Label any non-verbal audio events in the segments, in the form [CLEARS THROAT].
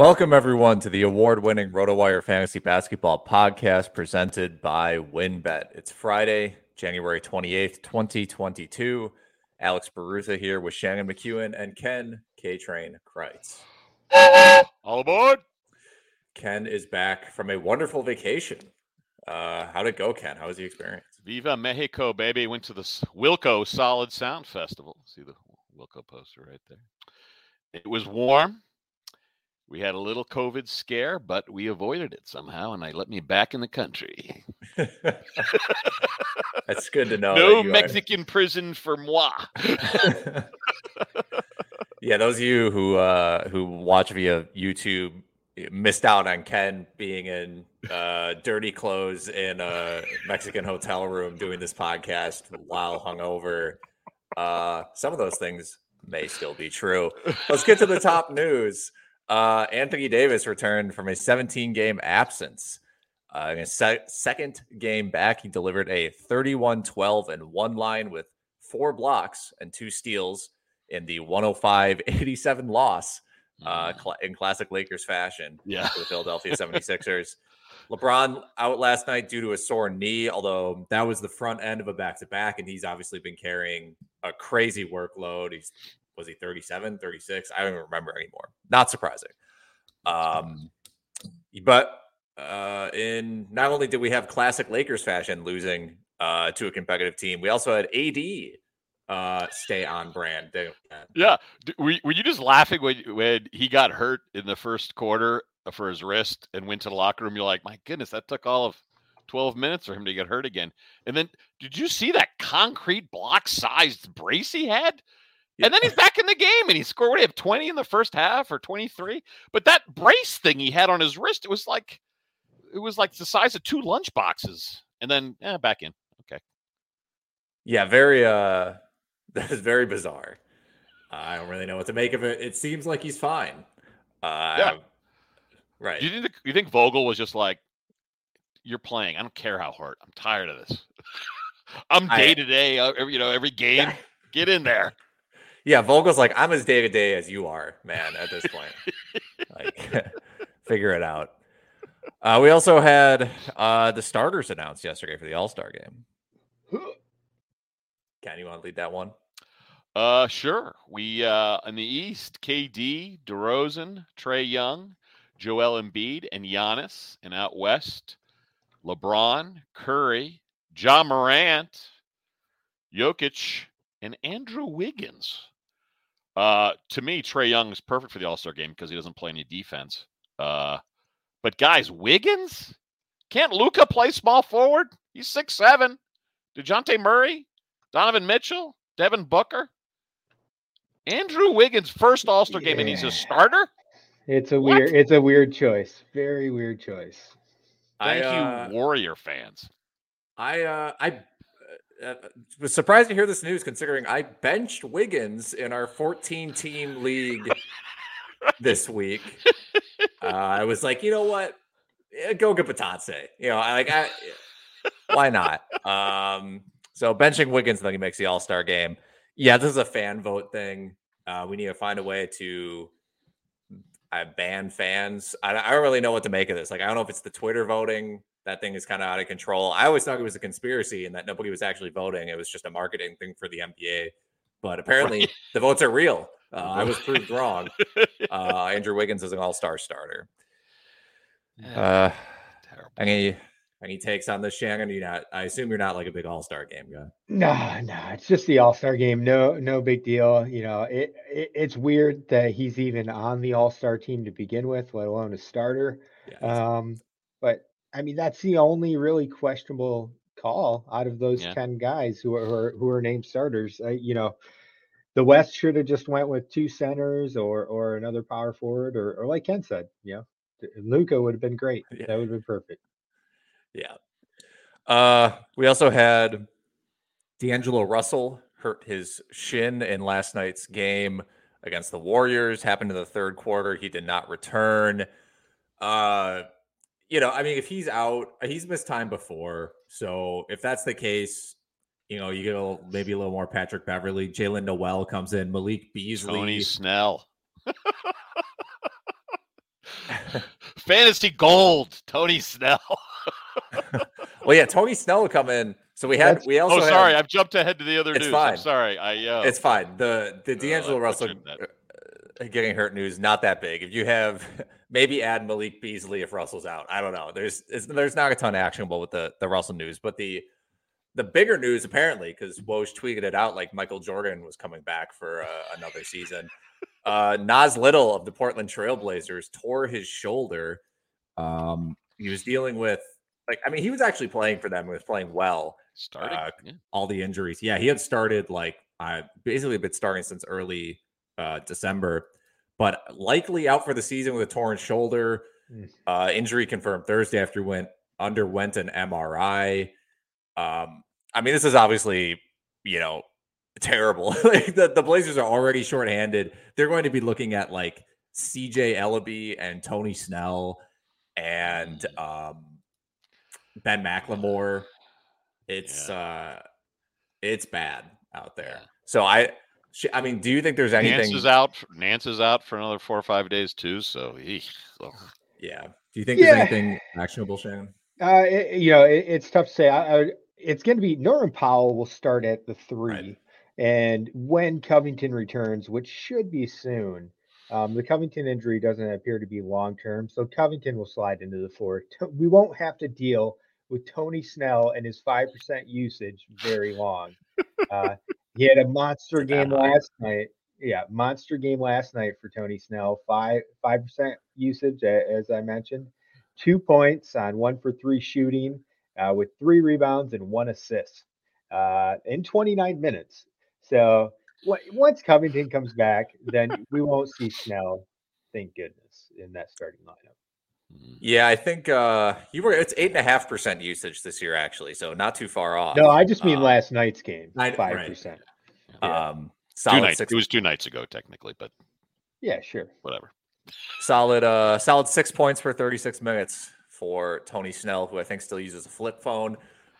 Welcome, everyone, to the award winning RotoWire Fantasy Basketball podcast presented by WynnBET. It's Friday, January 28th, 2022. Alex Barutha here with Shannon McKeown and Ken K Train Crites. All aboard. Ken is back from a wonderful vacation. Uh, how'd it go, Ken? How was the experience? Viva Mexico, baby. Went to the Wilco Solid Sound Festival. See the Wilco poster right there. It was warm. We had a little COVID scare, but we avoided it somehow, and I let me back in the country. [LAUGHS] That's good to know. no Mexican are... prison for moi. [LAUGHS] [LAUGHS] yeah, those of you who uh, who watch via YouTube missed out on Ken being in uh, dirty clothes in a Mexican hotel room doing this podcast while hungover. Uh, some of those things may still be true. Let's get to the top news. Uh, Anthony Davis returned from a 17 game absence. Uh, in his se- second game back, he delivered a 31 12 and one line with four blocks and two steals in the 105 [LAUGHS] 87 loss uh, mm. cl- in classic Lakers fashion yeah. for the Philadelphia [LAUGHS] 76ers. LeBron out last night due to a sore knee, although that was the front end of a back to back, and he's obviously been carrying a crazy workload. He's was he 37, 36? I don't even remember anymore. Not surprising. Um, but uh, in not only did we have classic Lakers fashion losing uh, to a competitive team, we also had AD uh, stay on brand. Yeah, were, were you just laughing when when he got hurt in the first quarter for his wrist and went to the locker room? You're like, my goodness, that took all of 12 minutes for him to get hurt again. And then, did you see that concrete block sized brace he had? And then he's back in the game and he scored, what, have 20 in the first half or 23? But that brace thing he had on his wrist, it was like, it was like the size of two lunch boxes. And then, yeah, back in. Okay. Yeah, very, uh, [LAUGHS] that is very bizarre. Uh, I don't really know what to make of it. It seems like he's fine. Uh, yeah. Right. You think, you think Vogel was just like, you're playing. I don't care how hard. I'm tired of this. [LAUGHS] I'm day to day, you know, every game. [LAUGHS] Get in there. Yeah, Vogel's like, I'm as day to day as you are, man, at this point. [LAUGHS] like, [LAUGHS] figure it out. Uh, we also had uh, the starters announced yesterday for the All Star game. [GASPS] Can you want to lead that one? Uh, sure. We uh in the East, KD, DeRozan, Trae Young, Joel Embiid, and Giannis, and out west, LeBron, Curry, Ja Morant, Jokic, and Andrew Wiggins. Uh, to me, Trae Young is perfect for the All Star game because he doesn't play any defense. Uh, but guys, Wiggins can't Luka play small forward? He's six seven. Dejounte Murray, Donovan Mitchell, Devin Booker, Andrew Wiggins first All Star yeah. game, and he's a starter. It's a what? weird. It's a weird choice. Very weird choice. Thank I, uh, you, Warrior fans. I uh, I uh, was surprised to hear this news considering I benched Wiggins in our 14 team league [LAUGHS] this week. Uh, I was like, you know what? Go get Patatse. You know, I like, I, why not? Um, so benching Wiggins, then he makes the All Star game. Yeah, this is a fan vote thing. Uh, we need to find a way to uh, ban fans. I, I don't really know what to make of this. Like, I don't know if it's the Twitter voting. That thing is kind of out of control. I always thought it was a conspiracy and that nobody was actually voting. It was just a marketing thing for the NBA. But apparently, right. the votes are real. [LAUGHS] Uh, I was proved wrong. Uh, Andrew Wiggins is an All Star starter. [SIGHS] Uh, Terrible. Any any takes on this, Shannon? You not? I assume you're not like a big All Star game guy. No, no, it's just the All Star game. No, no big deal. You know, it, it it's weird that he's even on the All Star team to begin with, let alone a starter. Yeah, um, but I mean, that's the only really questionable call out of those yeah. ten guys who are who are, who are named starters. Uh, you know, the West should have just went with two centers or or another power forward, or or like Ken said, you know, Luka would have been great. Yeah. That would have been perfect. Yeah. Uh, we also had D'Angelo Russell hurt his shin in last night's game against the Warriors. Happened in the third quarter. He did not return. Uh, you know, I mean, if he's out, he's missed time before. So if that's the case, you know, you get a little, maybe a little more Patrick Beverley. Jaylen Nowell comes in. Malik Beasley. Tony Snell. [LAUGHS] Fantasy gold, Tony Snell. [LAUGHS] well, yeah, Tony Snell would come in. So we had That's, we also. Oh, sorry, I've jumped ahead to the other it's news. Fine. I'm sorry. I. Uh, it's fine. The the D'Angelo uh, Russell uh, getting hurt news not that big. If you have [LAUGHS] maybe add Malik Beasley if Russell's out. I don't know. There's there's not a ton of actionable with the the Russell news, but the the bigger news apparently because Woj tweeted it out like Michael Jordan was coming back for uh, another season. Uh, Nas Little of the Portland Trailblazers tore his shoulder. Um, he was dealing with like I mean he was actually playing for them. He was playing well. Starting uh, yeah. all the injuries. Yeah, he had started like I basically been starting since early uh, December, but likely out for the season with a torn shoulder. Mm. Uh, injury confirmed Thursday after went underwent an MRI. Um, I mean, this is obviously you know terrible. [LAUGHS] like the, the Blazers are already shorthanded. They're going to be looking at like CJ Elleby and Tony Snell and mm. um, Ben McLemore. It's yeah. uh it's bad out there. So I I mean, do you think there's anything Nance is out Nance is out for another 4 or 5 days too, so yeah. Do you think yeah. there's anything actionable, Shannon? Uh, it, you know, it, it's tough to say. I, I, it's going to be Norman Powell will start at the three, right. and when Covington returns, which should be soon, um, the Covington injury doesn't appear to be long term, so Covington will slide into the four. We won't have to deal with Tony Snell and his five percent usage very long. Uh, he had a monster game last night. Yeah, monster game last night for Tony Snell. Five five percent usage, as I mentioned. Two points on one for three shooting, uh, with three rebounds and one assist uh, in 29 minutes. So once Covington comes back, then we won't see Snell. Thank goodness in that starting lineup. Yeah, I think uh you were it's eight and a half percent usage this year actually, so not too far off. No, I just mean um, last night's game. Five percent. Um solid nights, six, it was two nights ago technically, but yeah, sure. Whatever. Solid uh solid six points for 36 minutes for Tony Snell, who I think still uses a flip phone.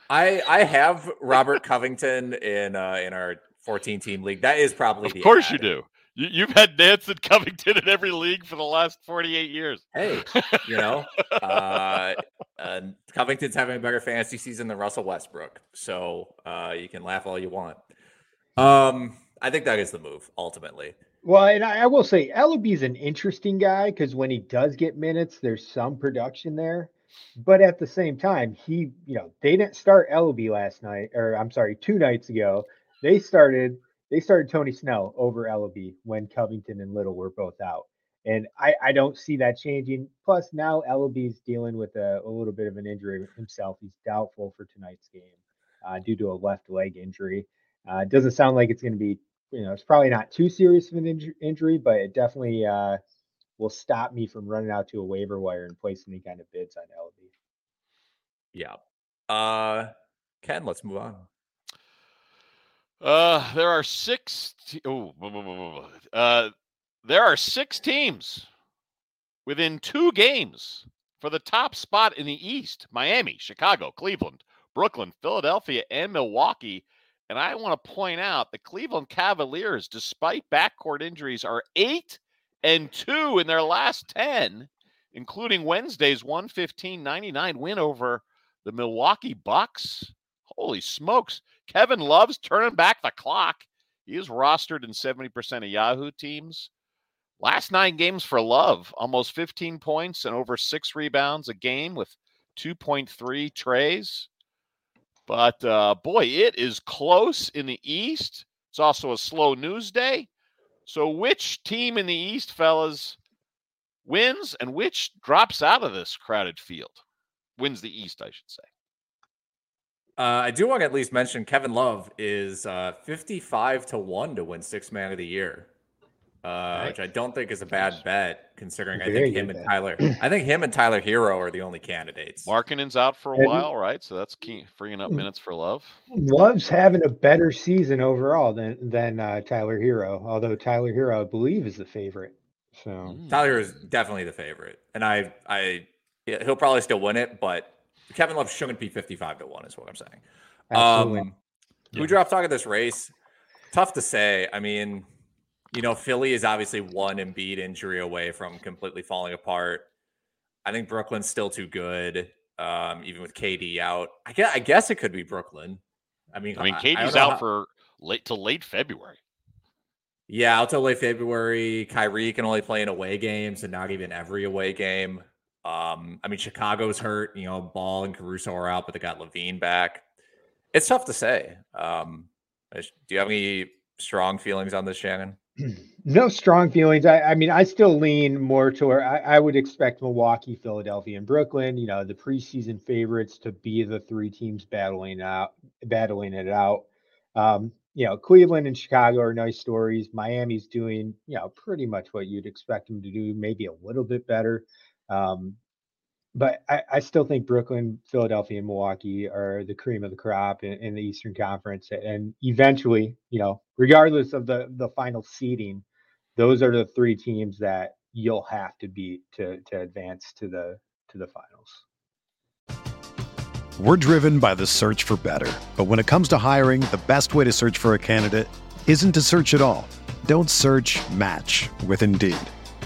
I I have Robert [LAUGHS] Covington in uh in our 14 team league. That is probably Of course ad. you do. You, have had Nance Nansen Covington in every league for the last 48 years. Hey, you know, uh, uh, Covington's having a better fantasy season than Russell Westbrook. So uh, you can laugh all you want. Um, I think that is the move ultimately. Well, and I, I will say Elleby's an interesting guy because when he does get minutes, there's some production there. But at the same time, he, you know, they didn't start Elleby last night, or I'm sorry, two nights ago. They started they started Tony Snell over Elleby when Covington and Little were both out. And I, I don't see that changing. Plus, now Elleby's dealing with a, a little bit of an injury himself. He's doubtful for tonight's game uh, due to a left leg injury. Uh, it doesn't sound like it's going to be, you know, it's probably not too serious of an inj- injury, but it definitely uh, will stop me from running out to a waiver wire and placing any kind of bids on Elleby. Yeah. Uh, Ken, let's move on. Uh, there are six. Te- oh, uh, there are six teams within two games for the top spot in the East: Miami, Chicago, Cleveland, Brooklyn, Philadelphia, and Milwaukee. And I want to point out the Cleveland Cavaliers, despite backcourt injuries, are eight and two in their last 10, including Wednesday's 115 99 win over the Milwaukee Bucks. Holy smokes. Kevin Love's turning back the clock. He is rostered in 70% of Yahoo teams. Last nine games for Love, almost 15 points and over six rebounds a game with 2.3 trays. But uh, boy, it is close in the East. It's also a slow news day. So, which team in the East, fellas, wins and which drops out of this crowded field? Wins the East, I should say. Uh, I do want to at least mention Kevin Love is uh, 55 to 1 to win six man of the year. Uh, nice. which I don't think is a bad bet considering I think him and. Tyler I think him and Tyler Herro are the only candidates. Markkanen's out for a and while, right? So that's key freeing up mm. minutes for Love. Love's having a better season overall than than uh, Tyler Herro, although Tyler Herro, I believe is the favorite. So mm. Tyler is definitely the favorite. And I I he'll probably still win it, but Kevin Love shouldn't be 55 to 1 is what I'm saying. Absolutely. Um, yeah. who dropped talk of this race? Tough to say. I mean, you know, Philly is obviously one Embiid injury away from completely falling apart. I think Brooklyn's still too good, um, even with KD out. I guess, I guess it could be Brooklyn. I mean, I mean, KD's I out how... for late till late February. Yeah, out till late February. Kyrie can only play in away games and not even every away game. Um, I mean, Chicago's hurt. You know, Ball and Caruso are out, but they got LaVine back. It's tough to say. Um, do you have any strong feelings on this, Shannon? [CLEARS THROAT] No strong feelings. I, I mean, I still lean more toward. I, I would expect Milwaukee, Philadelphia, and Brooklyn. You know, the preseason favorites to be the three teams battling out, battling it out. Um, you know, Cleveland and Chicago are nice stories. Miami's doing, you know, pretty much what you'd expect them to do, maybe a little bit better. Um, but I, I, still think Brooklyn, Philadelphia, and Milwaukee are the cream of the crop in, in, the Eastern Conference. And eventually, you know, regardless of the the final seeding, those are the three teams that you'll have to beat to to advance to the to the finals. We're driven by the search for better, but when it comes to hiring, the best way to search for a candidate isn't to search at all. Don't search. Match with Indeed.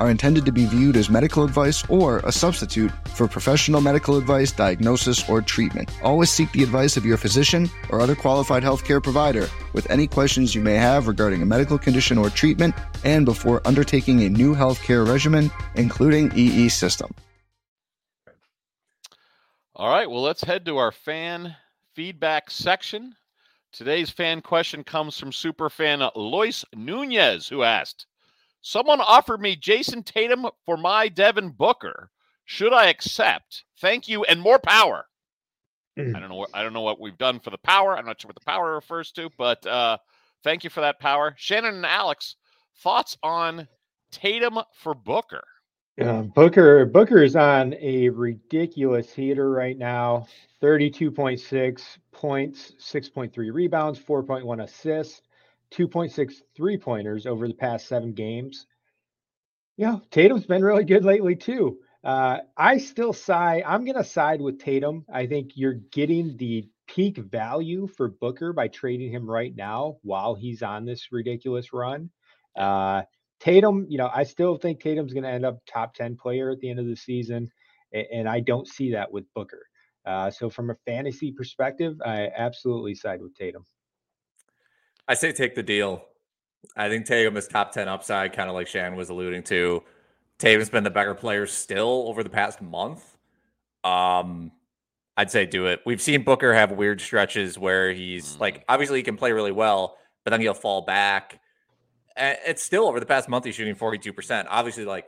are intended to be viewed as medical advice or a substitute for professional medical advice, diagnosis, or treatment. Always seek the advice of your physician or other qualified healthcare provider with any questions you may have regarding a medical condition or treatment and before undertaking a new healthcare regimen, including EE system. All right, well, let's head to our fan feedback section. Today's fan question comes from superfan Lois Nunez, who asked, Someone offered me Jayson Tatum for my Devin Booker. Should I accept? Thank you and more power. I don't know what I don't know what we've done for the power. I'm not sure what the power refers to, but uh, thank you for that power. Shannon and Alex, thoughts on Tatum for Booker? Yeah, Booker Booker is on a ridiculous heater right now. 32.6 points, 6.3 rebounds, 4.1 assists, 2.6 three pointers over the past seven games. Yeah, Tatum's been really good lately too. Uh, I still side. I'm going to side with Tatum. I think you're getting the peak value for Booker by trading him right now while he's on this ridiculous run. Uh, Tatum, you know, I still think Tatum's going to end up top 10 player at the end of the season. And, and I don't see that with Booker. Uh, so from a fantasy perspective, I absolutely side with Tatum. I say take the deal. I think Tatum is top 10 upside, kind of like Shan was alluding to. Tatum's been the better player still over the past month. Um, I'd say do it. We've seen Booker have weird stretches where he's like, Mm. obviously he can play really well, but then he'll fall back. And it's still over the past month he's shooting 42%. Obviously, like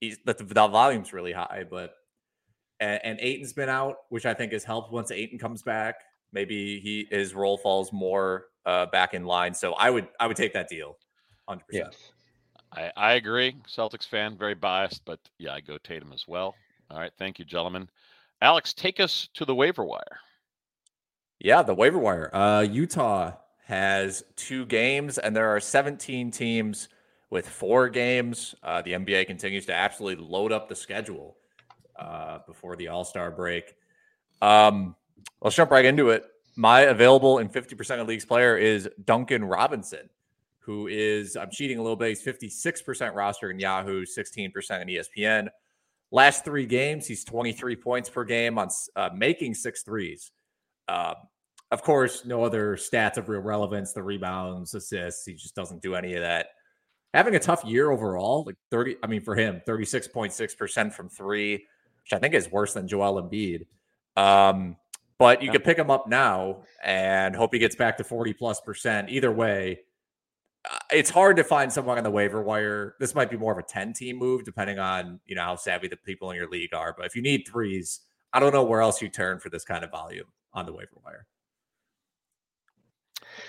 he's the, the volume's really high, but and, and Ayton's been out, which I think has helped once Ayton comes back. Maybe he his role falls more uh, back in line. So I would I would take that deal, hundred percent. Yes. I, I agree. Celtics fan, very biased, but yeah, I go Tatum as well. All right, thank you, gentlemen. Alex, take us to the waiver wire. Yeah, the waiver wire. Uh, Utah has two games, and there are 17 teams with four games. Uh, the NBA continues to absolutely load up the schedule uh, before the All Star break. Um, let's jump right into it. My available in 50% of leagues player is Duncan Robinson, who is, I'm cheating a little bit. He's 56% roster in Yahoo, 16% in ESPN. Last three games, he's 23 points per game on uh, making six threes. Uh, of course, no other stats of real relevance, the rebounds, assists. He just doesn't do any of that. Having a tough year overall, like 30, I mean, for him, 36.6% from three, which I think is worse than Joel Embiid. Um, but you Yeah. could pick him up now and hope he gets back to 40 plus percent. Either way, uh, it's hard to find someone on the waiver wire. This might be more of a 10 team move, depending on you know how savvy the people in your league are. But if you need threes, I don't know where else you turn for this kind of volume on the waiver wire.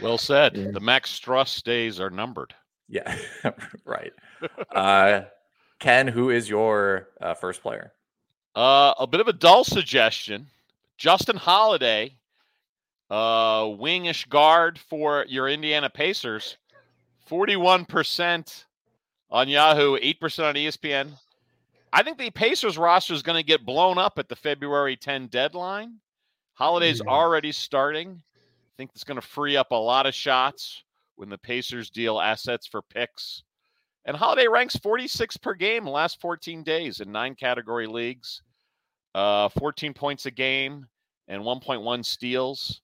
Well said. Yeah. The Max Strus days are numbered. Yeah, [LAUGHS] right. Uh, Ken, who is your uh, first player? Uh, a bit of a dull suggestion. Justin Holiday, uh, wingish guard for your Indiana Pacers, 41% on Yahoo, 8% on ESPN. I think the Pacers roster is going to get blown up at the February 10 deadline. Holiday's Yeah. already starting. I think it's going to free up a lot of shots when the Pacers deal assets for picks. And Holiday ranks 46 per game last 14 days in nine category leagues, uh, 14 points a game and 1.1 steals.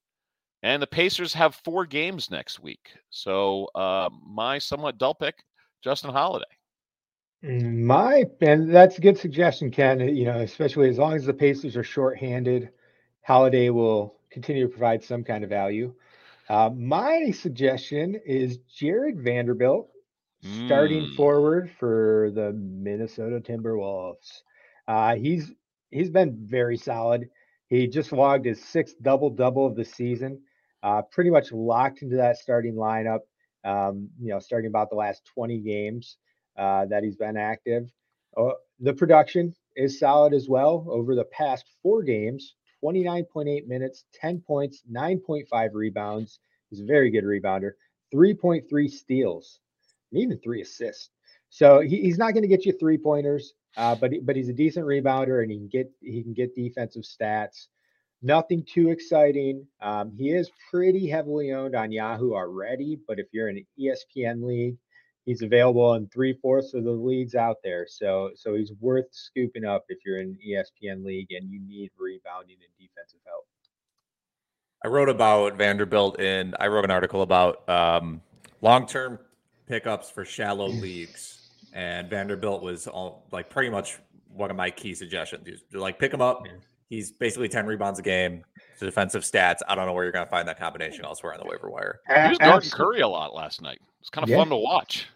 And the Pacers have four games next week. So uh, my somewhat dull pick, Justin Holiday. My and that's a good suggestion, Ken. You know, especially as long as the Pacers are shorthanded, Holiday will continue to provide some kind of value. Uh, my suggestion is Jarred Vanderbilt. starting Mm. forward for the Minnesota Timberwolves. Uh, he's he's been very solid. He just logged his sixth double double of the season. Uh, pretty much locked into that starting lineup. Um, you know, starting about the last 20 games uh, that he's been active. Uh, the production is solid as well over the past four games 29.8 minutes, 10 points, 9.5 rebounds. He's a very good rebounder, 3.3 steals, and even three assists. So he, he's not going to get you three pointers, uh, but but he's a decent rebounder and he can get he can get defensive stats. Nothing too exciting. Um, he is pretty heavily owned on Yahoo already, but if you're in an ESPN league, he's available in three fourths of the leagues out there. So so he's worth scooping up if you're in an ESPN league and you need rebounding and defensive help. I wrote about Vanderbilt in I wrote an article about um, long-term pickups for shallow leagues, and Vanderbilt was all like pretty much one of my key suggestions. He's like pick him up. Yeah. He's basically ten rebounds a game. The defensive stats. I don't know where you're going to find that combination elsewhere on the waiver wire. He was guarding Curry a lot last night. It's kind of Yeah. fun to watch.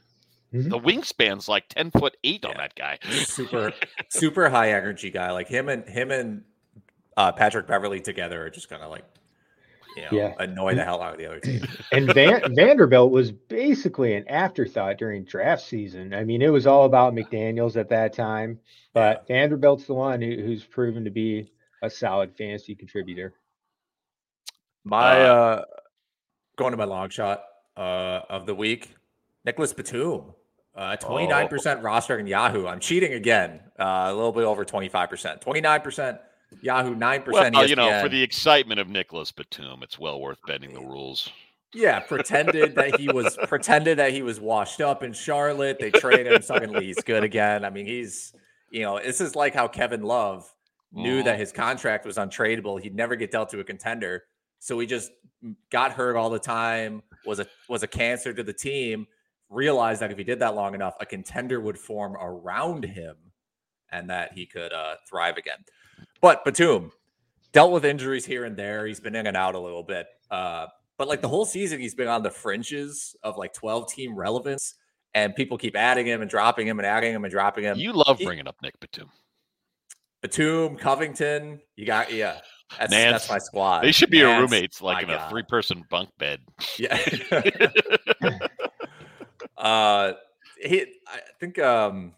Mhm. The wingspan's like ten foot eight on Yeah. that guy. Super, super high energy guy. Like him and him and uh, Patrick Beverley together are just going to like, you know, Yeah. annoy the hell out of the other team. [CLEARS THROAT] and Van, Vanderbilt was basically an afterthought during draft season. I mean, it was all about McDaniels at that time, but Vanderbilt's the one who, who's proven to be a solid fantasy contributor. My Uh, uh, going to my long shot uh, of the week, Nicholas Batum. Uh, 29% roster in Yahoo. I'm cheating again. Uh, a little bit over 25%. 29% Yahoo, 9% Well, ESPN. you know, for the excitement of Nicholas Batum, it's well worth bending the rules. yeah, pretended that he was [LAUGHS] pretended that he was washed up in Charlotte. They traded him. Suddenly he's good again. I mean, he's you know, this is like how Kevin Love knew that Mhm. his contract was untradeable. He'd never get dealt to a contender. So he just got hurt all the time, was a was a cancer to the team, realized that if he did that long enough, a contender would form around him and that he could uh, thrive again. But Batum dealt with injuries here and there. He's been in and out a little bit. Uh, but like the whole season, he's been on the fringes of like 12 team relevance, and people keep adding him and dropping him and adding him and dropping him. You love he- bringing up Nick Batum. Batum, Covington, you got yeah. That's Nance. that's my squad. They should be your Nance, roommates, like in a three-person bunk bed. Yeah. [LAUGHS] [LAUGHS] uh, he, I think um,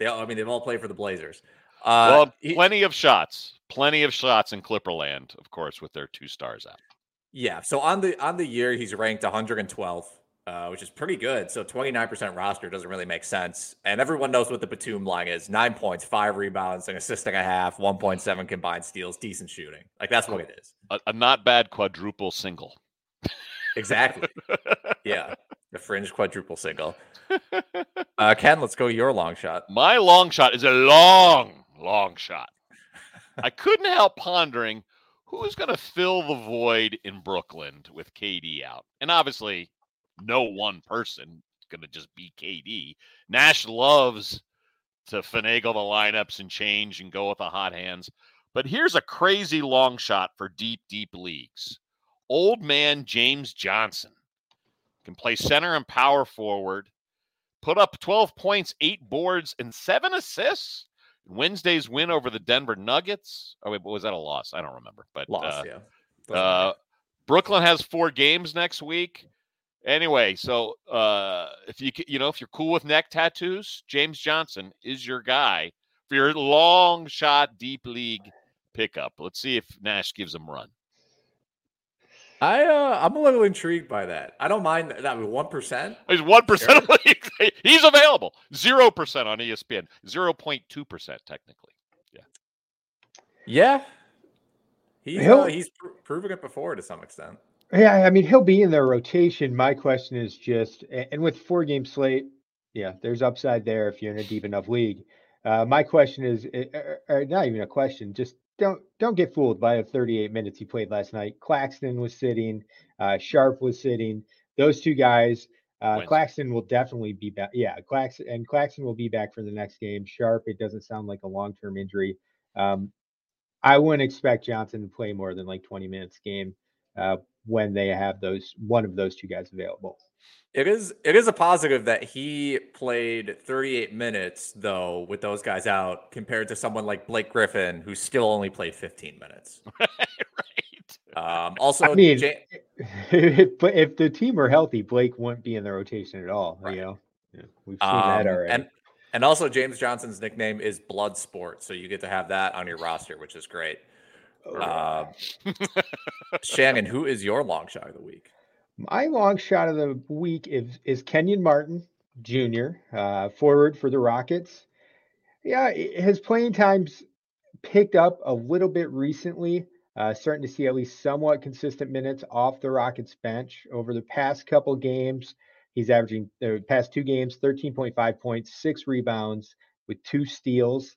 they all, I mean they've all played for the Blazers. Uh, well, he- plenty of shots, plenty of shots in Clipperland, of course, with their two stars out. Yeah. So on the on the year, he's ranked 112th, uh, which is pretty good. So 29% roster doesn't really make sense. And everyone knows what the Batum line is: nine points, five rebounds, an assist and a half, 1.7 combined steals, decent shooting. Like that's what it is. A, a not bad quadruple single. Exactly. [LAUGHS] yeah. The fringe quadruple single. [LAUGHS] Uh, Ken, let's go your long shot. My long shot is a long, long shot. I couldn't help pondering who's going to fill the void in Brooklyn with KD out. And obviously, no one person going to just be KD. Nash loves to finagle the lineups and change and go with the hot hands. But here's a crazy long shot for deep, deep leagues. Old man James Johnson can play center and power forward put up 12 points, eight boards, and seven assists. Wednesday's win over the Denver Nuggets. Oh, wait, was that a loss? I don't remember. But Lost, uh, yeah. Uh. Brooklyn has four games next week. Anyway, so uh, if you you know if you're cool with neck tattoos, James Johnson is your guy for your long shot deep league pickup. Let's see if Nash gives him run. I uh, I'm a little intrigued by that. I don't mind that. One percent. He's one percent. [LAUGHS] He's available. Zero percent on ESPN. Zero point two percent technically. Yeah. Yeah. He'll- uh, he's pr- proven it before to some extent. Yeah, I mean he'll be in their rotation. My question is just, and with four game slate, yeah, there's upside there if you're in a deep enough league. Uh, my question is, or, or not even a question, just don't don't get fooled by the 38 minutes he played last night. Claxton was sitting, uh, Sharpe was sitting. Those two guys, uh. Claxton will definitely be back. Yeah, Claxton and Claxton will be back for the next game. Sharpe, it doesn't sound like a long term injury. Um, I wouldn't expect Johnson to play more than like 20 minutes game uh, when they have those one of those two guys available. It is it is a positive that he played 38 minutes though with those guys out compared to someone like Blake Griffin who still only played 15 minutes. [LAUGHS] right. Um, also, I mean, Ja- but if the team were healthy, Blake wouldn't be in the rotation at all. Right. You know, yeah, we've seen that um, already. and and also James Johnson's nickname is Blood Sport, so you get to have that on your roster, which is great. Uh, [LAUGHS] Shannon, who is your long shot of the week? My long shot of the week is, is Kenyon Martin Jr., uh, forward for the Rockets. Yeah, his playing times picked up a little bit recently. Uh, starting to see at least somewhat consistent minutes off the Rockets bench over the past couple games. He's averaging the past two games 13.5 points, six rebounds with two steals.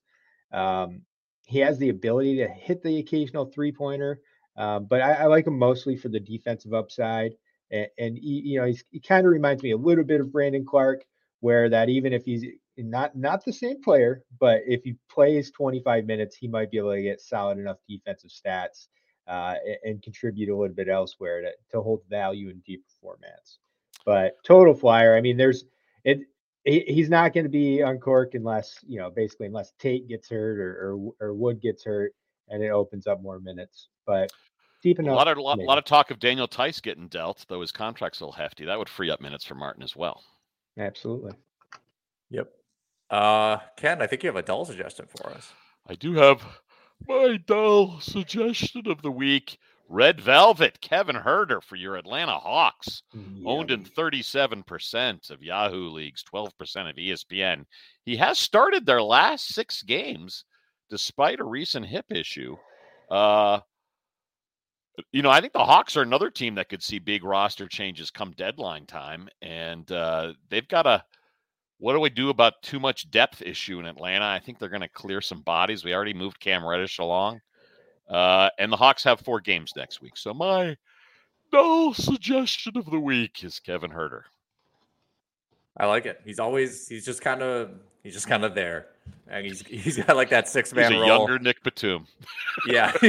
Um, he has the ability to hit the occasional three pointer, um, but I, I like him mostly for the defensive upside. And, and he, you know, he kind of reminds me a little bit of Brandon Clarke, where that even if he's not not the same player, but if he plays 25 minutes, he might be able to get solid enough defensive stats uh, and, and contribute a little bit elsewhere to, to hold value in deeper formats. But total flyer, I mean, there's it. He, he's not going to be uncorked unless you know, basically, unless Tate gets hurt or, or or Wood gets hurt, and it opens up more minutes. But deep A lot of lot, lot of talk of Daniel Theis getting dealt, though his contract's a little hefty. That would free up minutes for Martin as well. Absolutely. Yep. Uh, Ken, I think you have a dull suggestion for us. I do have my dull suggestion of the week. Red Velvet, Kevin Huerter for your Atlanta Hawks. Owned in 37% of Yahoo leagues, 12% of ESPN. He has started their last six games despite a recent hip issue. Uh, you know, I think the Hawks are another team that could see big roster changes come deadline time. And uh, they've got a what do we do about too much depth issue in Atlanta? I think they're going to clear some bodies. We already moved Cam Reddish along. Uh, and the Hawks have four games next week. So my dull suggestion of the week is Kevin Huerter. I like it. He's always he's just kind of he's just kind of there, and he's he's got like that six He's man a role. younger Nick Batum. Yeah. [LAUGHS]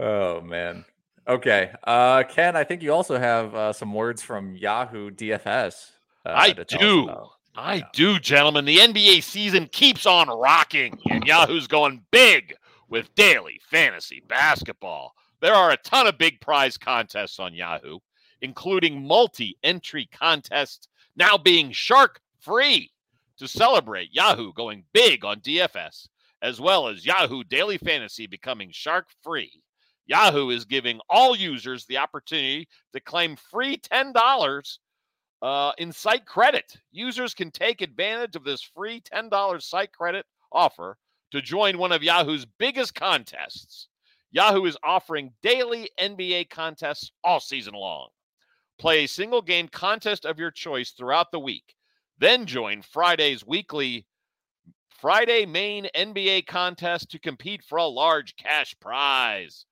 oh man. Okay. Uh, Ken, I think you also have uh, some words from Yahoo DFS. Uh, I to tell us do. I Yeah. do, gentlemen. The NBA season keeps on rocking, and Yahoo's going big with daily fantasy basketball. There are a ton of big prize contests on Yahoo, including multi entry contests now being shark free to celebrate Yahoo going big on DFS, as well as Yahoo Daily Fantasy becoming shark free. Yahoo is giving all users the opportunity to claim free $10 uh, in site credit. Users can take advantage of this free $10 site credit offer to join one of Yahoo's biggest contests. Yahoo is offering daily NBA contests all season long. Play a single game contest of your choice throughout the week. Then join Friday's weekly Friday main NBA contest to compete for a large cash prize.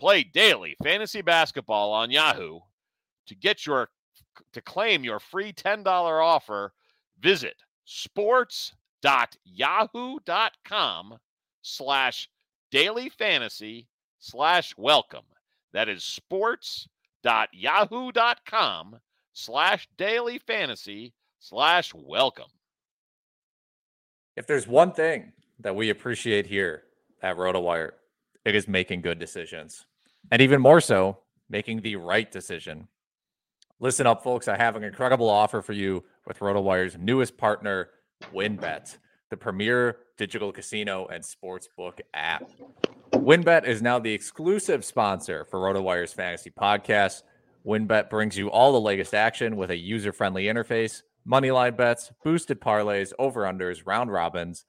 Play daily fantasy basketball on Yahoo. To get your to claim your free $10 offer, visit sports.yahoo.com slash daily fantasy slash welcome. That is sports.yahoo.com slash daily fantasy slash welcome. If there's one thing that we appreciate here at RotoWire, it is making good decisions. And even more so, making the right decision. Listen up, folks. I have an incredible offer for you with RotoWire's newest partner, WynnBET, the premier digital casino and sportsbook app. WynnBET is now the exclusive sponsor for RotoWire's fantasy podcast. WynnBET brings you all the latest action with a user friendly interface, moneyline bets, boosted parlays, over unders, round robins,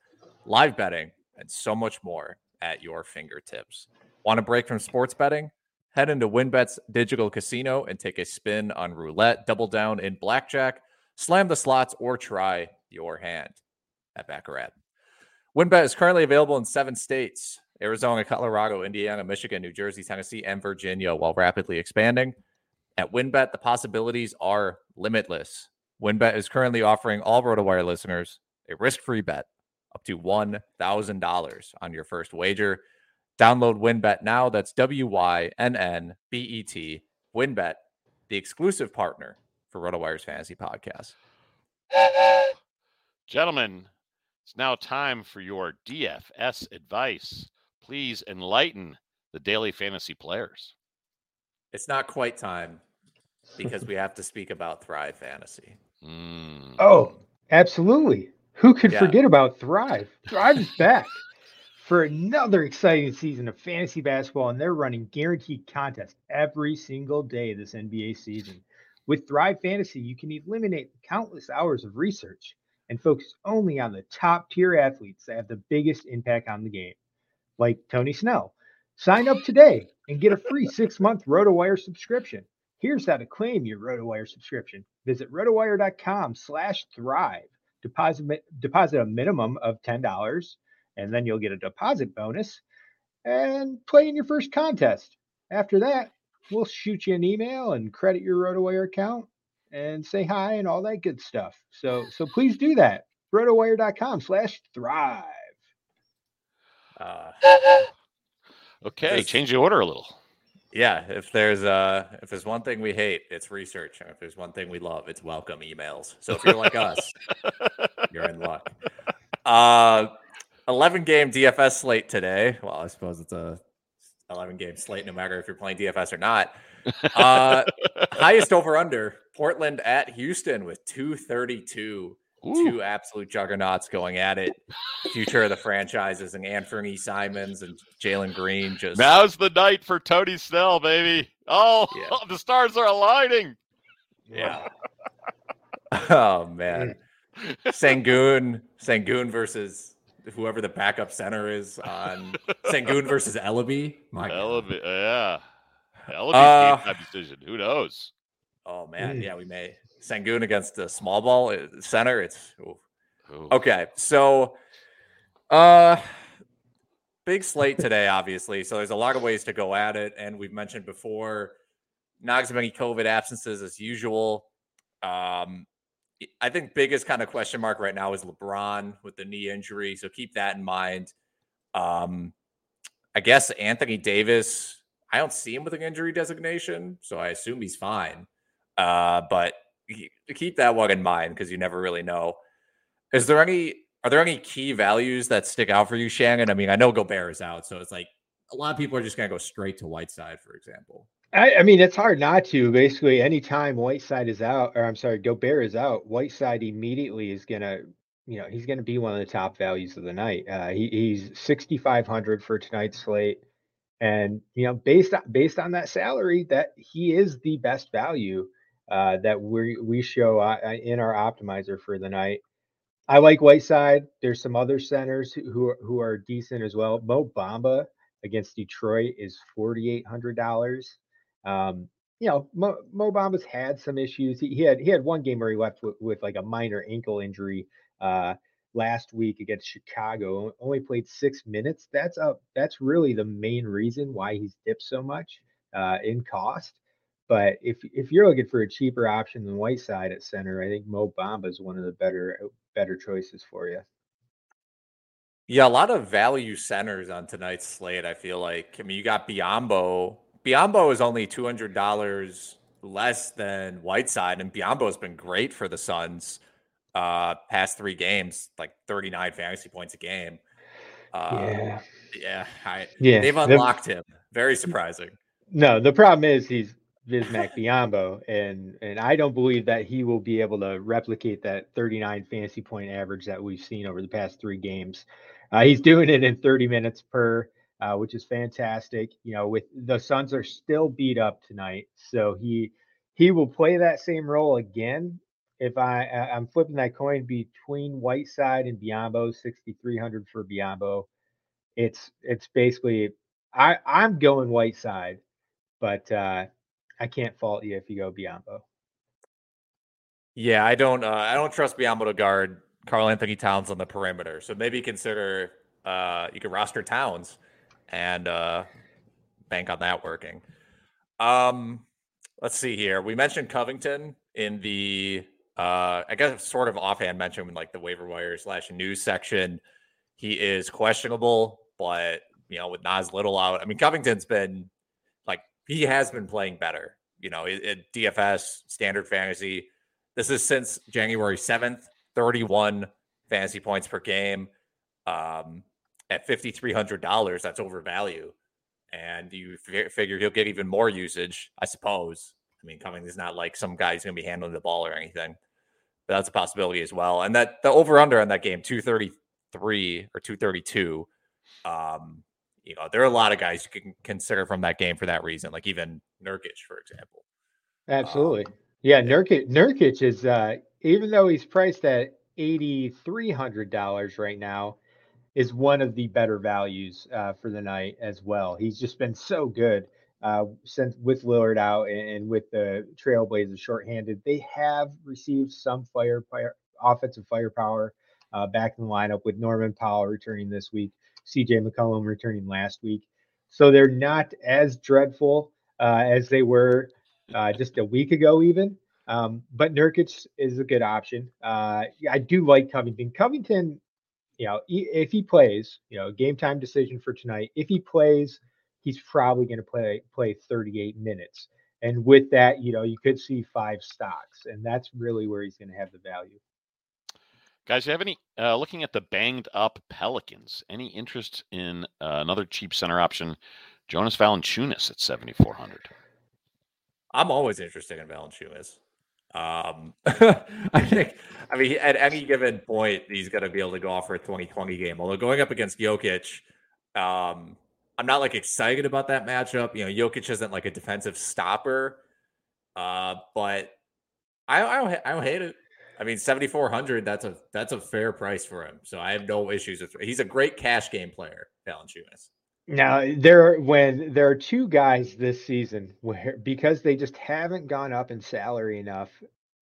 live betting, and so much more at your fingertips. Want a break from sports betting? Head into WynnBET's digital casino and take a spin on roulette, double down in blackjack, slam the slots, or try your hand at Baccarat. WynnBET is currently available in seven states Arizona, Colorado, Indiana, Michigan, New Jersey, Tennessee, and Virginia, while rapidly expanding. At WynnBET, the possibilities are limitless. WynnBET is currently offering all RotoWire listeners a risk free bet up to $1,000 on your first wager. Download WynnBET now. That's W Y N N B E T. WynnBET. the exclusive partner for RotoWire's fantasy podcast. Gentlemen, it's now time for your DFS advice. Please enlighten the daily fantasy players. It's not quite time because we [LAUGHS] have to speak about Thrive Fantasy. Mm. Oh, absolutely. Who could Yeah. forget about Thrive? Thrive is back [LAUGHS] for another exciting season of fantasy basketball, and they're running guaranteed contests every single day this NBA season. With Thrive Fantasy, you can eliminate countless hours of research and focus only on the top tier athletes that have the biggest impact on the game, like Tony Snell. Sign up today and get a free [LAUGHS] six month RotoWire subscription. Here's how to claim your RotoWire subscription. Visit rotowire.com slash thrive. Deposit, deposit a minimum of $10, and then you'll get a deposit bonus and play in your first contest. After that, we'll shoot you an email and credit your RotoWire account and say hi and all that good stuff. So so please do that. rotowire.com slash thrive. Uh, Okay, This- change the order a little. yeah, if there's uh if there's one thing we hate, it's research. And if there's one thing we love, it's welcome emails. So if you're like us, [LAUGHS] you're in luck. Uh 11 game DFS slate today. Well, I suppose it's a 11 game slate no matter if you're playing DFS or not. Uh [LAUGHS] highest over under Portland at Houston with 232. Ooh, Two absolute juggernauts going at it. Future of the franchises and Anfernee Simons and Jalen Green just now's the night for Tony Snell, baby. Oh, Yeah. [LAUGHS] the stars are aligning. Yeah. [LAUGHS] oh man. Sengun, Sengun versus whoever the backup center is on Sengun versus Elleby. My God. Yeah. Elleby's Uh, game time decision. Who knows? Oh man, Mm. yeah, we may Sengun against the small ball uh, center. It's ooh. Ooh. okay. So, uh, big slate today, [LAUGHS] obviously. So there's a lot of ways to go at it, and we've mentioned before, not as many COVID absences as usual. Um, I think biggest kind of question mark right now is LeBron with the knee injury, so keep that in mind. Um, I guess Anthony Davis. I don't see him with an injury designation, so I assume he's fine. Uh, but he- keep that one in mind because you never really know. Is there any? Are there any key values that stick out for you, Shannon? I mean, I know Gobert is out, so it's like a lot of people are just to go straight to Whiteside, for example. I, I mean, it's hard not to. Basically, anytime Whiteside is out, or I'm sorry, Gobert is out, Whiteside immediately is gonna, you know, he's gonna be one of the top values of the night. Uh, he, he's 6,500 for tonight's slate, and you know, based on based on that salary, that he is the best value uh, that we we show uh, uh, in our optimizer for the night. I like Whiteside. There's some other centers who who are, decent as well. Mo Bamba against Detroit is forty eight hundred dollars. Um, you know, Mo, Mo Bamba's had some issues. He, he had he had one game where he left with, with like a minor ankle injury uh, last week against Chicago. Only played six minutes. That's a that's really the main reason why he's dipped so much uh, in cost. But if if you're looking for a cheaper option than Whiteside at center, I think Mo Bamba is one of the better better choices for you. Yeah, a lot of value centers on tonight's slate. I feel like. I mean, you got Biyombo. Biyombo is only two hundred dollars less than Whiteside, and Biyombo's been great for the Suns. Uh, past three games, like thirty nine fantasy points a game. Uh, yeah, yeah, I, yeah. they've The- unlocked him. Very surprising. No, the problem is he's Bismack Biyombo, and and I don't believe that he will be able to replicate that 39 fantasy point average that we've seen over the past three games. Uh, he's doing it in 30 minutes per, uh, which is fantastic. You know, with the Suns are still beat up tonight, so he he will play that same role again. If I I'm flipping that coin between Whiteside and Biyombo, 6,300 for Biyombo. It's it's basically I I'm going Whiteside but uh, I can't fault you if you go Biyombo. Yeah, I don't. Uh, I don't trust Biyombo to guard Karl-Anthony Towns on the perimeter. So maybe consider uh, you could roster Towns and uh, bank on that working. Um, let's see here. We mentioned Covington in the uh, I guess sort of offhand mention in like the waiver wire slash news section. He is questionable, but you know with Nas Little out, I mean Covington's been like he has been playing better you know, it, DFS standard fantasy. This is since January 7th, 31 fantasy points per game. Um, at $5,300, that's overvalue. And you f- figure he'll get even more usage, I suppose. I mean, Cummings is not like some guy who's going to be handling the ball or anything. But that's a possibility as well. And that the over under on that game, 233 or 232. Um, you know, there are a lot of guys you can consider from that game for that reason, like even Nurkic, for example. Absolutely. Um, yeah, Nurkic Nurkic is uh even though he's priced at eighty three hundred dollars right now, is one of the better values uh, for the night as well. He's just been so good uh, since with Lillard out and, and with the Trailblazers shorthanded. They have received some fire, fire offensive firepower uh, back in the lineup with Norman Powell returning this week, CJ McCollum returning last week. So they're not as dreadful uh, as they were uh, just a week ago, even. Um, but Nurkic is a good option. Uh, I do like Covington. Covington you know, if he plays, you know, game time decision for tonight. If he plays, he's probably going to play play 38 minutes. And with that, you know, you could see five stocks, and that's really where he's going to have the value. Guys, you have any uh, looking at the banged up Pelicans? Any interest in uh, another cheap center option, Jonas Valanciunas at 7400? I'm always interested in Valanciunas. Um, [LAUGHS] I think, I mean, at any given point, he's going to be able to go off for a 2020 game. Although going up against Jokic, um, I'm not like excited about that matchup. You know, Jokic isn't like a defensive stopper, uh, but I, I don't, I don't hate it. I mean, 7,400, that's a, that's a fair price for him. So I have no issues with, he's a great cash game player, Valanciunas. Now there when there are two guys this season where because they just haven't gone up in salary enough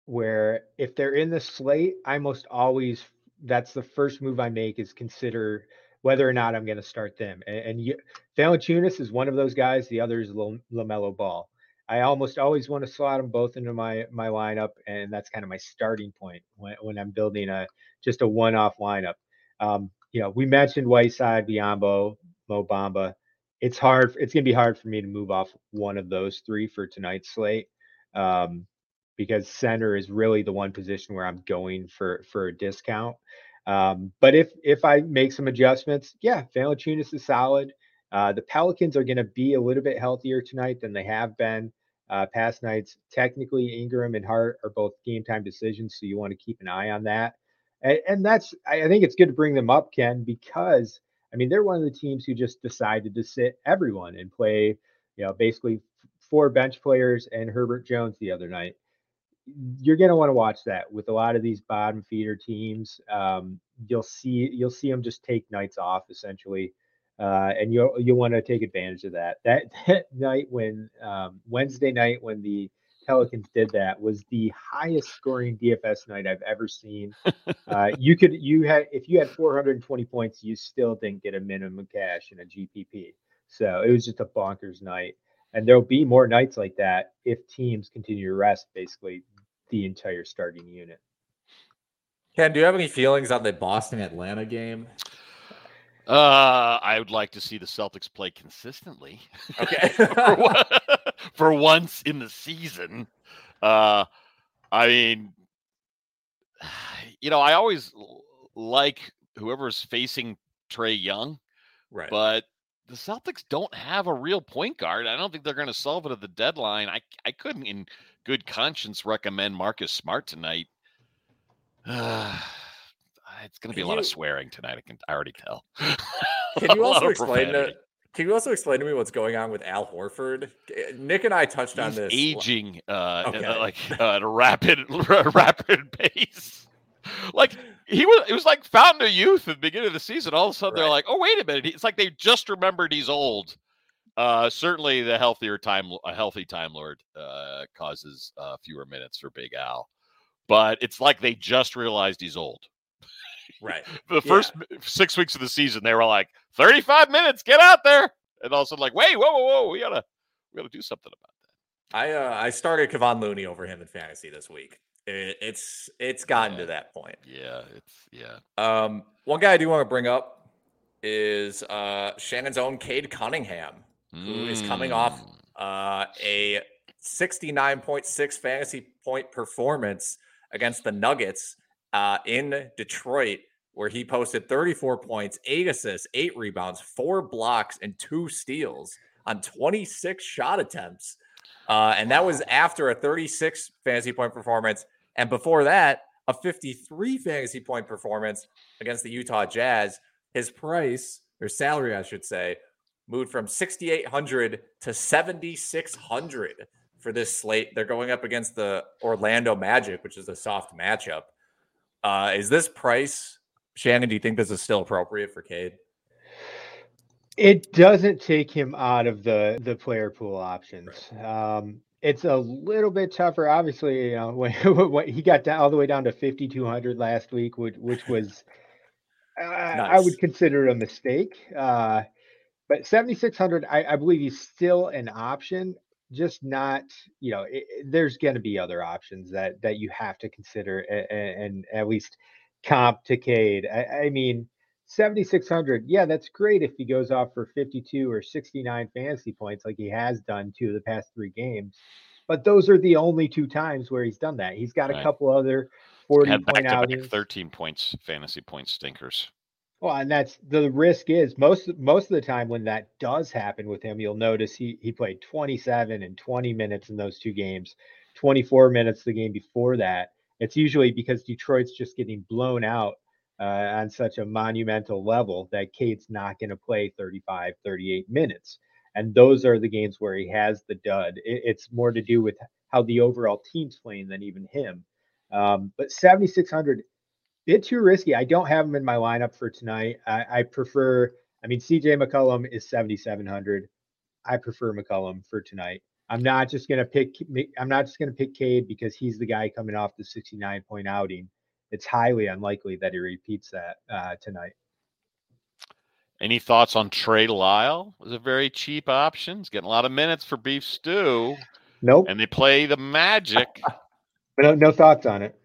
where if they're in the slate, I most always that's the first move I make is consider whether or not I'm going to start them. And, and you, Valanciunas is one of those guys. The other is LaMelo Ball. I almost always want to slot them both into my my lineup, and that's kind of my starting point when, when I'm building a just a one-off lineup. Um, you know, we mentioned Whiteside, Biyombo, Mo Bamba. It's hard. It's going to be hard for me to move off one of those three for tonight's slate, um, because center is really the one position where I'm going for for a discount. Um, but if if I make some adjustments, yeah, Valanciunas is solid. Uh, the Pelicans are going to be a little bit healthier tonight than they have been uh, past nights. Technically, Ingram and Hart are both game time decisions, so you want to keep an eye on that. And, and that's I think it's good to bring them up, Ken, because I mean, they're one of the teams who just decided to sit everyone and play, you know, basically four bench players and Herbert Jones the other night. You're going to want to watch that with a lot of these bottom feeder teams. Um, you'll see you'll see them just take nights off essentially, uh, and you'll you'll want to take advantage of that. That, [LAUGHS] that night when um, Wednesday night when the Pelicans did that was the highest scoring DFS night I've ever seen. [LAUGHS] Uh, you could you had if you had 420 points, you still didn't get a minimum cash in a GPP. So it was just a bonkers night, and there'll be more nights like that if teams continue to rest basically the entire starting unit. Ken, do you have any feelings on the Boston Atlanta game? Uh, I would like to see the Celtics play consistently. Okay. [LAUGHS] for, [LAUGHS] for, once in the season. Uh, I mean, [SIGHS] you know, I always like whoever's facing Trae Young. Right. But the Celtics don't have a real point guard. I don't think they're going to solve it at the deadline. I I couldn't in good conscience recommend Marcus Smart tonight. [SIGHS] It's going to be a lot of swearing tonight. I can I already tell. [LAUGHS] Can you also explain to Can you also explain to me what's going on with Al Horford? Nick and I touched He's on this. Aging, uh, okay. like uh, at a rapid, [LAUGHS] rapid pace. Like he was, it was like fountain of youth at the beginning of the season. All of a sudden, right. they're like, "Oh, wait a minute!" It's like they just remembered he's old. Uh, certainly, the healthier time, a healthy time lord, uh, causes uh, fewer minutes for Big Al. But it's like they just realized he's old. Right. [LAUGHS] the first yeah. six weeks of the season, they were like, 35 minutes, get out there. And also like, wait, whoa, whoa, whoa, we gotta we gotta do something about that. I uh I started Kevon Looney over him in fantasy this week. It, it's it's gotten yeah. to that point. Yeah, it's yeah. Um one guy I do want to bring up is uh Shannon's own Cade Cunningham, mm. who is coming off mm. uh a 69.6 fantasy point performance against the Nuggets uh, in Detroit, where he posted 34 points, eight assists, eight rebounds, four blocks, and two steals on 26 shot attempts. Uh, and that was after a 36 fantasy point performance. And before that, a 53 fantasy point performance against the Utah Jazz. His price, or salary, I should say, moved from 6,800 to 7,600 for this slate. They're going up against the Orlando Magic, which is a soft matchup. Uh, is this price, Shannon? Do you think this is still appropriate for Cade? It doesn't take him out of the the player pool options. Right. Um, it's a little bit tougher, obviously. You know, [LAUGHS] when, when he got down all the way down to fifty two hundred last week, which which [LAUGHS] was uh, nice. I would consider a mistake. Uh, but seventy six hundred, I, I believe he's still an option just not you know it, there's going to be other options that that you have to consider and, and at least comp to Cade. I, I, mean 7600 yeah that's great if he goes off for 52 or 69 fantasy points like he has done two of the past three games but those are the only two times where he's done that he's got right. a couple other 40 point outings 13 points fantasy point stinkers well, and that's the risk is most most of the time when that does happen with him, you'll notice he he played 27 and 20 minutes in those two games, 24 minutes the game before that. It's usually because Detroit's just getting blown out uh, on such a monumental level that Cade's not going to play 35, 38 minutes. And those are the games where he has the dud. It, it's more to do with how the overall team's playing than even him. Um, but 7,600 bit too risky. I don't have him in my lineup for tonight. I, I prefer. I mean, CJ McCollum is 7,700. I prefer McCollum for tonight. I'm not just gonna pick. I'm not just gonna pick Cade because he's the guy coming off the 69 point outing. It's highly unlikely that he repeats that uh, tonight. Any thoughts on Trey Lyle? It was a very cheap option. He's getting a lot of minutes for beef stew. Nope. And they play the Magic. [LAUGHS] no, no thoughts on it.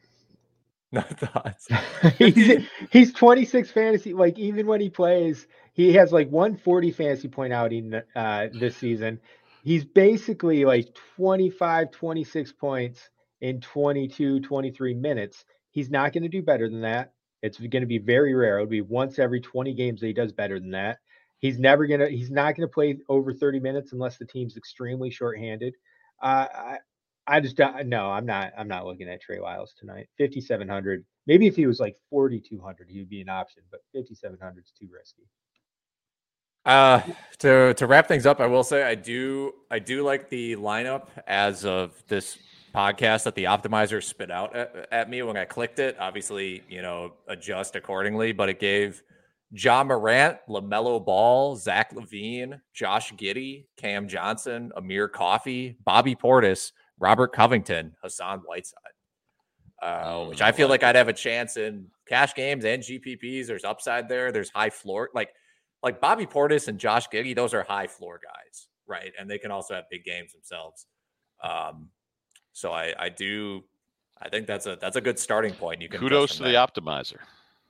[LAUGHS] No thoughts. [LAUGHS] he's, he's 26 fantasy. Like even when he plays, he has like 140 fantasy point outing uh, this season. He's basically like 25, 26 points in 22, 23 minutes. He's not going to do better than that. It's going to be very rare. It'll be once every 20 games that he does better than that. He's never going to, he's not going to play over 30 minutes unless the team's extremely shorthanded. Uh, I, I just don't. No, I'm not. I'm not looking at Trey Lyles tonight. 5700. Maybe if he was like 4200, he would be an option, but 5700 is too risky. Uh, to to wrap things up, I will say I do I do like the lineup as of this podcast that the optimizer spit out at, at me when I clicked it. Obviously, you know, adjust accordingly, but it gave Ja Morant, LaMelo Ball, Zach LaVine, Josh Giddey, Cam Johnson, Amir Coffey, Bobby Portis, Robert Covington, Hassan Whiteside, uh, oh, which I feel like I'd have a chance in cash games and GPPs. There's upside there. There's high floor, like like Bobby Portis and Josh Giddey. Those are high floor guys, right? And they can also have big games themselves. Um, so I I do I think that's a that's a good starting point. You can kudos to the optimizer.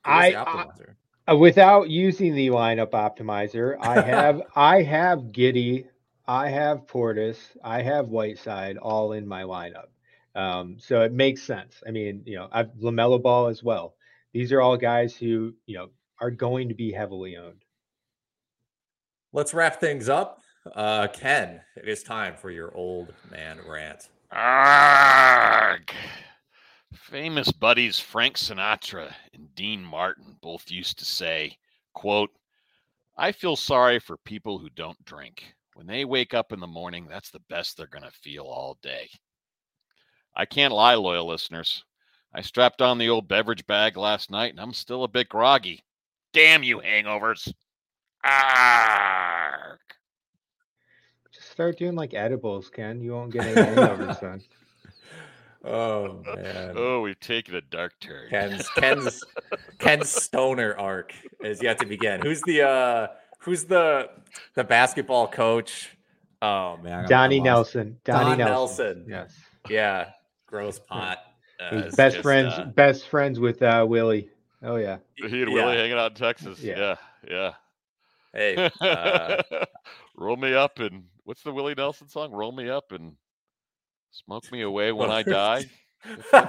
I, the optimizer. I, without using the lineup optimizer, I [LAUGHS] have I have Giddey I have Portis, I have Whiteside all in my lineup. Um, so it makes sense. I mean, you know, I've LaMelo Ball as well. These are all guys who, you know, are going to be heavily owned. Let's wrap things up. Uh, Ken, it is time for your old man rant. Arg. Famous buddies Frank Sinatra and Dean Martin both used to say, quote, I feel sorry for people who don't drink. When they wake up in the morning, that's the best they're going to feel all day. I can't lie, loyal listeners. I strapped on the old beverage bag last night and I'm still a bit groggy. Damn you, hangovers. Arrgh. Just start doing like edibles, Ken. You won't get any hangovers [LAUGHS] then. Oh [LAUGHS] man. Oh, we've taken a dark turn. Ken's [LAUGHS] Ken's Ken's stoner arc is yet to begin. Who's the uh who's the the basketball coach? Oh man, Donnie Nelson. Donnie Don Nelson. Nelson. Yes. Yeah. Gross [LAUGHS] pot. Uh, He's best just, friends. Uh, best friends with uh, Willie. Oh yeah. He and yeah. Willie hanging out in Texas. Yeah. Yeah. yeah. Hey. [LAUGHS] Uh, Roll me up and what's the Willie Nelson song? Roll me up and Smoke me away when I [LAUGHS] die.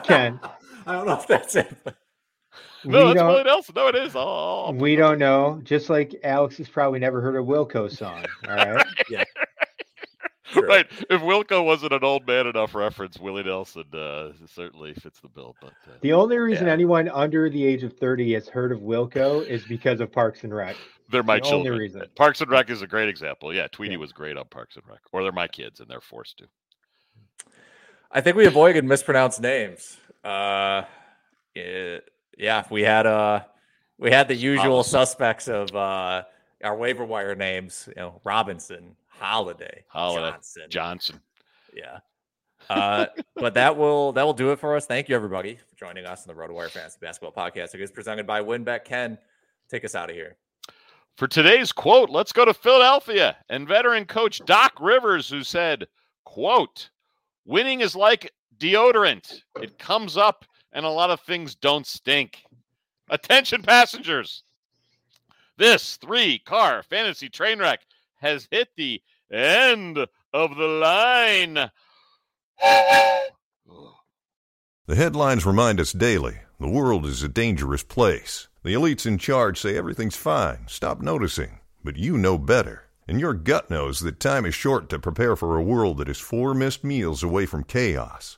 Ken, I don't know if that's it. but- No, we that's Willie don't. Nelson. No, it is. I'll- I'll- We don't know. Just like Alex has probably never heard a Wilco song. All right. [LAUGHS] True. Right. If Wilco wasn't an old man enough reference, Willie Nelson uh, certainly fits the bill. But uh, The only reason Yeah. anyone under the age of 30 has heard of Wilco is because of Parks and Rec. they're my the only children. reason. Parks and Rec is a great example. Yeah, Tweedy Yeah. was great on Parks and Rec, or they're my kids and they're forced to. I think we avoided mispronounced names. Uh, yeah, yeah, we had uh, we had the usual Robinson. suspects of uh, our waiver wire names. You know, Robinson, Holiday, Holiday, Johnson. Johnson. Yeah. Uh, but that will that will do it for us. Thank you everybody for joining us on the RotoWire Fantasy Basketball Podcast. It is presented by WynnBET. Ken, take us out of here. For today's quote, let's go to Philadelphia and veteran coach Doc Rivers, who said, quote, winning is like deodorant. It comes up and a lot of things don't stink. Attention passengers. This three car fantasy train wreck has hit the end of the line. [GASPS] The headlines remind us daily the world is a dangerous place. The elites in charge say everything's fine, stop noticing. But you know better. And your gut knows that time is short to prepare for a world that is four missed meals away from chaos.